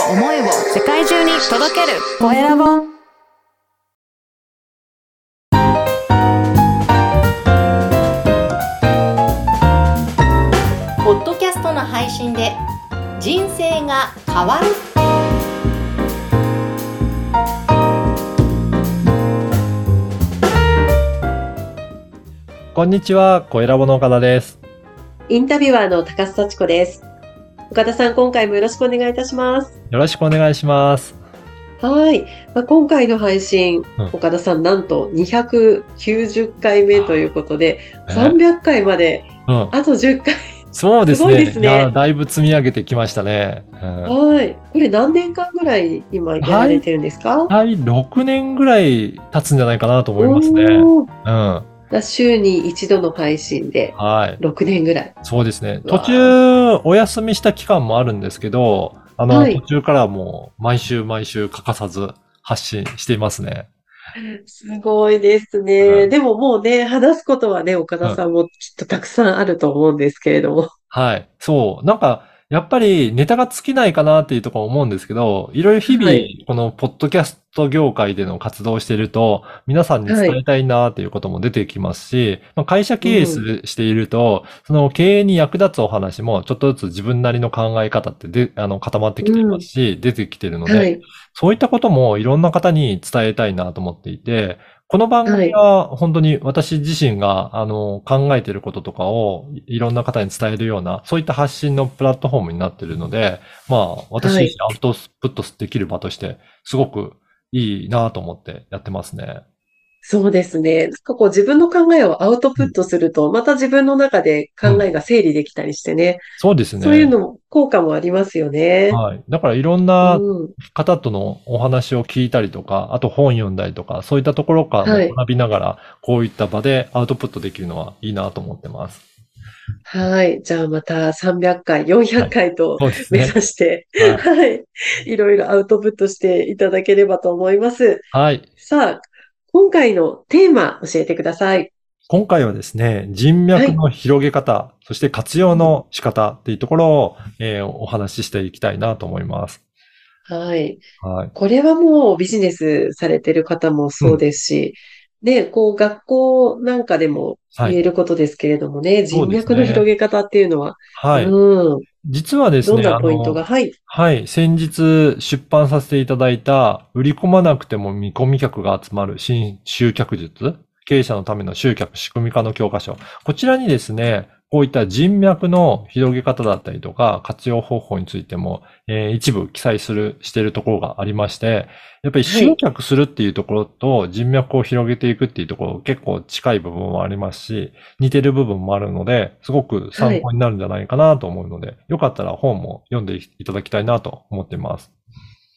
を思いを世界中に届けるコエラボポッドキャストの配信で人生が変わるこんにちは、小ラボの岡田です。インタビュアーの高須幸子です。岡田さん、今回もよろしくお願いいたします。よろしくお願いします。はい。まあ、今回の配信、うん岡田さん、なんと290回目ということで、え300回までうん、あと10回。そうですね。すごいですねやだいぶ積み上げてきましたね。うんはい。これ何年間ぐらい今やられてるんですか、はい、6年ぐらい経つんじゃないかなと思いますね。うん。だ週に一度の配信ではい。6年ぐらい。そうですね。途中、お休みした期間もあるんですけど、あの、はい途中からもう、毎週毎週欠かさず発信していますね。すごいですうね。んでももうね、話すことはね、岡田さんもきっとたくさんあると思うんですけれども。はい。そう。なんか、やっぱりネタが尽きないかなっていうところ思うんですけど、いろいろ日々はい、このポッドキャスト業界での活動をしていると、皆さんに伝えたいなっていうことも出てきますし、まあ、会社経営していると、その経営に役立つお話もちょっとずつ自分なりの考え方ってで、あの、固まってきていますし、出てきているので、はい。そういったこともいろんな方に伝えたいなと思っていて、この番組は本当に私自身が、あの、考えていることとかをいいろんな方に伝えるような、そういった発信のプラットフォームになっているので、まあ、私自身アウトプットできる場として、すごくいいなと思ってやってますね。そうですね。なんかこう自分の考えをアウトプットすると、また自分の中で考えが整理できたりしてね。そうですね。そういうのも効果もありますよね。はい。だからいろんなうん方とのお話を聞いたりとか、あと本読んだりとか、そういったところから学びながら、こういった場でアウトプットできるのはいいなと思ってます。はい。じゃあまた300回、400回とそうですね。目指して、はいはい。いろいろアウトプットしていただければと思います。はい。さあ、今回のテーマ教えてください。今回はですね、人脈の広げ方、そして活用の仕方っていうところを、えーお話ししていきたいなと思います。はい。はい。これはもうビジネスされてる方もそうですし、ね、こう学校なんかでもはい。言えることですけれどもね、人そうですね脈の広げ方っていうのは、はい。うん、実はですね、どんなポイントが、はい、はい。先日出版させていただいた、売り込まなくても見込み客が集まる新集客術、経営者のための集客仕組み化の教科書。こちらにですね、こういった人脈の広げ方だったりとか、活用方法についても、えー一部記載する、しているところがありまして、やっぱり集客するっていうところと人脈を広げていくっていうところ結構近い部分もありますし、似てる部分もあるので、すごく参考になるんじゃないかなと思うので、よかったら本も読んでいただきたいなと思っています。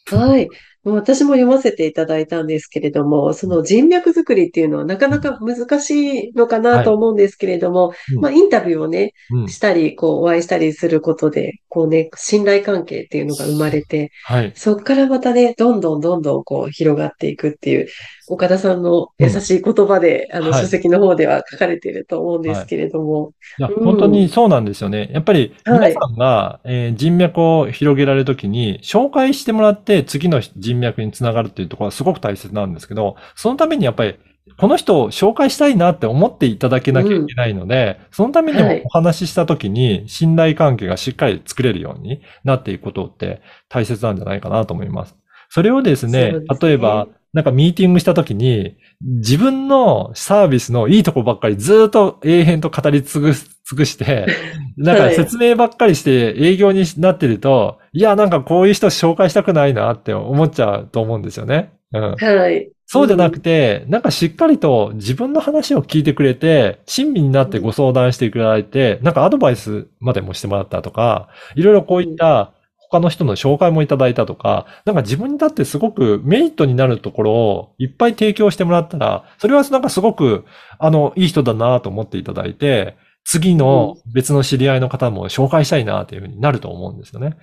はい。私も読ませていただいたんですけれども、その人脈作りっていうのはなかなか難しいのかなと思うんですけれども、うん。まあインタビューをね、うん。したり、こうお会いしたりすることで、こうね、信頼関係っていうのが生まれて、はい。そこからまたね、どんどんどんどんこう広がっていくっていう、岡田さんの優しい言葉で、あの、はい。書籍の方では書かれていると思うんですけれども、い。や、うん。本当にそうなんですよね。やっぱりはい。皆さんが、えー人脈を広げられるときに、紹介してもらって次の人脈につながるっていうところはすごく大切なんですけど、そのためにやっぱり、この人を紹介したいなって思っていただけなきゃいけないので、そのためにはいお話ししたときに信頼関係がしっかり作れるようになっていくことって大切なんじゃないかなと思います。それをですね、すね例えば、なんかミーティングしたときに、自分のサービスのいいとこばっかりずっと永遠と語り尽くす尽くして、なんか説明ばっかりして営業になってると、いや、なんかこういう人紹介したくないなって思っちゃうと思うんですよね。うん。はい。そうじゃなくて、なんかしっかりと自分の話を聞いてくれて、親身になってご相談していただいて、なんかアドバイスまでもしてもらったとか、いろいろこういった他の人の紹介もいただいたとか、なんか自分にとってすごくメリットになるところをいっぱい提供してもらったら、それはなんかすごく、あの、いい人だなと思っていただいて、次の別の知り合いの方も紹介したいなというふうになると思うんですよね。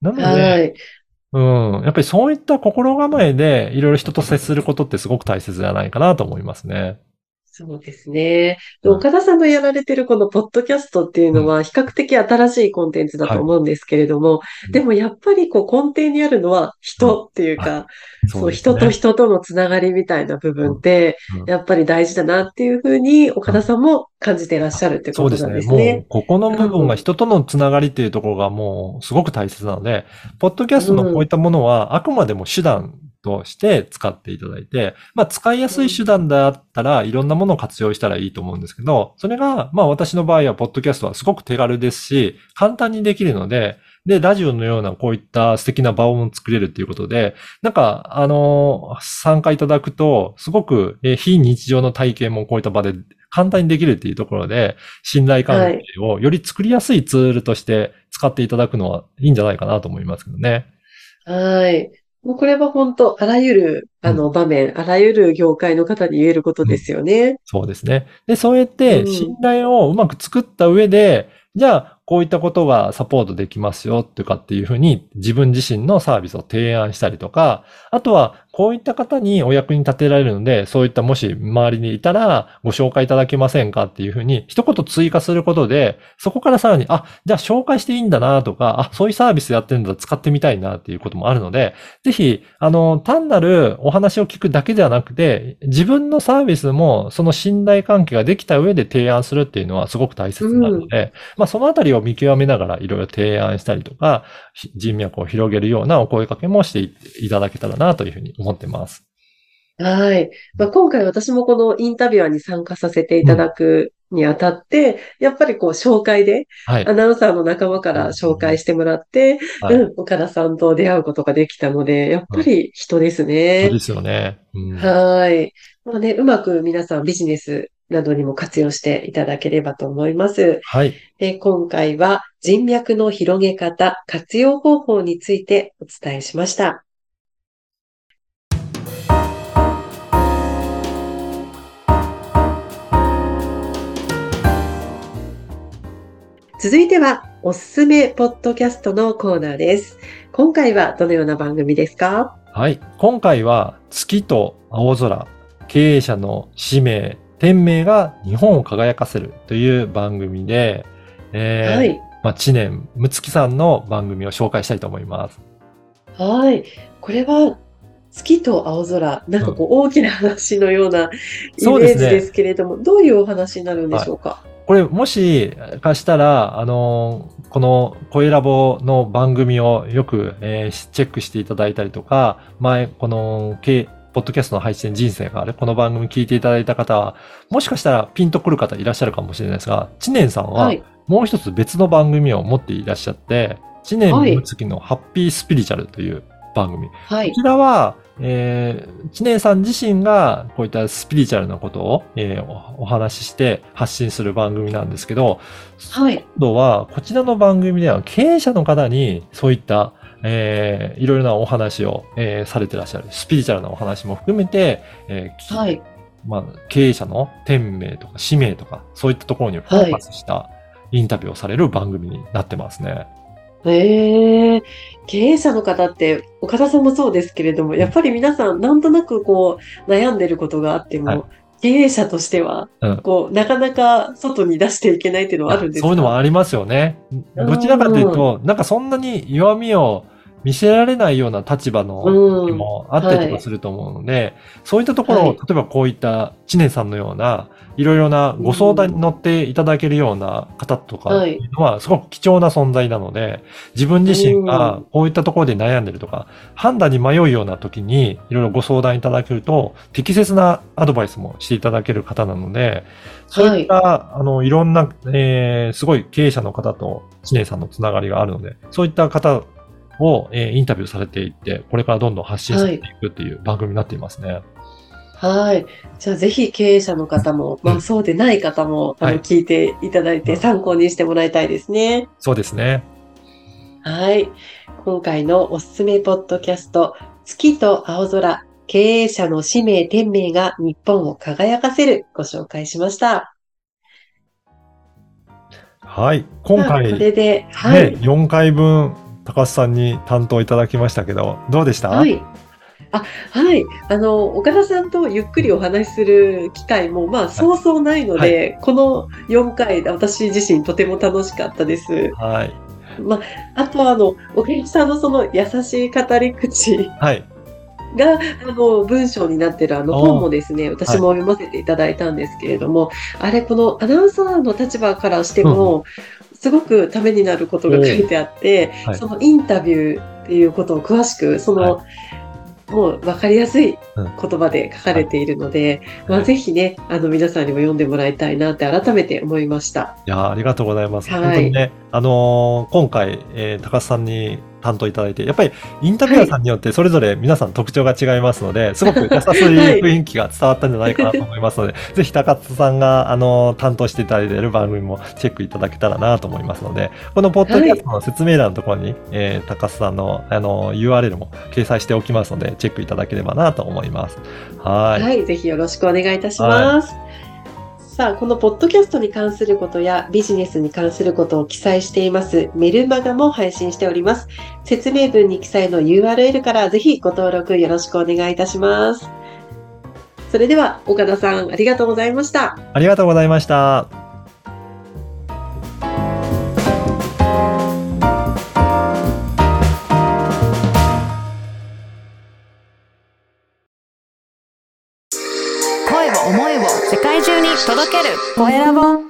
なので、はい。うん。やっぱりそういった心構えでいろいろ人と接することってすごく大切じゃないかなと思いますね。そうですね。岡田さんのやられてるこのポッドキャストっていうのは比較的新しいコンテンツだと思うんですけれども、い。でもやっぱりこう根底にあるのは人っていうか、そう、ですね。人と人とのつながりみたいな部分ってやっぱり大事だなっていうふうに岡田さんも感じていらっしゃるってことなんそうですね。もうですね。、ここの部分が人とのつながりっていうところがもうすごく大切なので、ポッドキャストのこういったものはあくまでも手段として使っていただいて、まあ使いやすい手段だったらいろんなものを活用したらいいと思うんですけど、それが、まあ私の場合はポッドキャストはすごく手軽ですし、簡単にできるので、で、ラジオのようなこういった素敵な場を作れるっていうことで、なんか、あの参加いただくと、すごく、えー非日常の体験もこういった場で簡単にできるっていうところで、信頼関係をより作りやすいツールとして使っていただくのはいいんじゃないかなと思いますけどね。はい。もうこれは本当、あらゆる、あの、場面、あらゆる業界の方に言えることですよね。そうですね。で、そうやってうん信頼をうまく作った上で、じゃあ、こういったことがサポートできますよとかっていうふうに自分自身のサービスを提案したりとか、あとはこういった方にお役に立てられるので、そういったもし周りにいたらご紹介いただけませんかっていうふうに一言追加することで、そこからさらに、あ、じゃあ紹介していいんだなとか、あ、そういうサービスやってるんだ使ってみたいなっていうこともあるので、ぜひ、あの、単なるお話を聞くだけではなくて、自分のサービスもその信頼関係ができた上で提案するっていうのはすごく大切なので、まあそのあたりを見極めながらいろいろ提案したりとか、ひ人脈を広げるようなお声掛けもしていいただけたらなというふうに思ってます。はい。まあ、今回私もこのインタビュアーに参加させていただくにあたって、やっぱりこう紹介で、はいア。ナウンサーの仲間から紹介してもらって、はいうん、岡田さんと出会うことができたので、やっぱり人ですそうね。ですよね。うんはい。まあね、うまく皆さんビジネスなどにも活用していただければと思います。はい。で今回は人脈の広げ方、活用方法についてお伝えしました。続いては、おすすめポッドキャストのコーナーです。今回はどのような番組ですか？はい。今回は月と青空、経営者の使命、天命が日本を輝かせるという番組で、えーはい。まあ、知念むつきさんの番組を紹介したいと思います。はい。これは、月と青空、なんかこう大きな話のようなイメージですけれども、どういうお話になるんでしょうか？これ、もしかしたら、あの、この声ラボの番組をよく、えーチェックしていただいたりとか、前、この、ポッドキャストの配信人生がある、この番組聞いていただいた方は、もしかしたらピンとくる方いらっしゃるかもしれないですが、知念さんははい。もう一つ別の番組を持っていらっしゃって、知念はいむつきのハッピースピリチュアルという番組。はいこ。ちらは、えー、知念さん自身がこういったスピリチュアルなことを、えーおお話しして発信する番組なんですけど、はい。今度はこちらの番組では経営者の方にそういった、えーいろいろなお話を、えーされてらっしゃる。スピリチュアルなお話も含めて、えーきはい。まあ、経営者の天命とか使命とか、そういったところにフォーカスしたインタビューをされる番組になってますね。ええ経営者の方って、岡田さんもそうですけれども、やっぱり皆さん、なんとなくこう、悩んでることがあっても、はい。経営者としては、うん。こう、なかなか外に出していけないっていうのはあるんですか？そういうのもありますよね。うん。どちらかというと、なんかそんなに弱みを見せられないような立場の時もあったりとかすると思うので、そういったところを、はい。例えばこういった知念さんのような、いろいろなご相談に乗っていただけるような方とかっていうのは、すごく貴重な存在なので、自分自身がこういったところで悩んでるとか、判断に迷うような時に、いろいろご相談いただけると、適切なアドバイスもしていただける方なので、そういった、あの、いろんな、えー、すごい経営者の方と知念さんのつながりがあるので、そういった方を、えーインタビューされていって、これからどんどん発信されていくっていう番組になっていますね。はい。じゃあぜひ経営者の方も、まあそうでない方も、あの、はい聞いていただいて参考にしてもらいたいですね。そうですね。はい。今回のおすすめポッドキャスト、月と青空、経営者の使命天命が日本を輝かせるご紹介しました。はい。今回、これで、はね、い。4回分、高須さんに担当いただきましたけど、どうでした？はい。はい。あの、岡田さんとゆっくりお話しする機会も、まあ、そうそうないので、この4回、私自身とても楽しかったです。はい。あとは、あの、岡田さんのその優しい語り口はい。が、あの、文章になってるあの本もですね、私も読ませていただいたんですけれども、あれ、このアナウンサーの立場からしても、すごくためになることが書いてあって、はい。そのインタビューっていうことを詳しく、その、もう分かりやすいうん言葉で書かれているので、まあ、はい。ぜひね、あの、皆さんにも読んでもらいたいなって改めて思いました。いやーありがとうございます。はい。本当にね、あのー今回、えー高須さんに担当いただいて、やっぱりインタビュアーさんによってそれぞれ皆さん特徴が違いますので、すごく 優しい雰囲気が伝わったんじゃないかなと思いますので、ぜひ高須さんが、あのー担当していただいている番組もチェックいただけたらなと思いますので、このポッドキャストの説明欄のところに、えー高須さんの、あのー URL も掲載しておきますので、チェックいただければなと思います。はい。はい、ぜひよろしくお願いいたします。さあ、このポッドキャストに関することやビジネスに関することを記載していますメルマガも配信しております。説明文に記載の URL からぜひご登録よろしくお願いいたします。それでは、岡田さん、ありがとうございました。ありがとうございました。声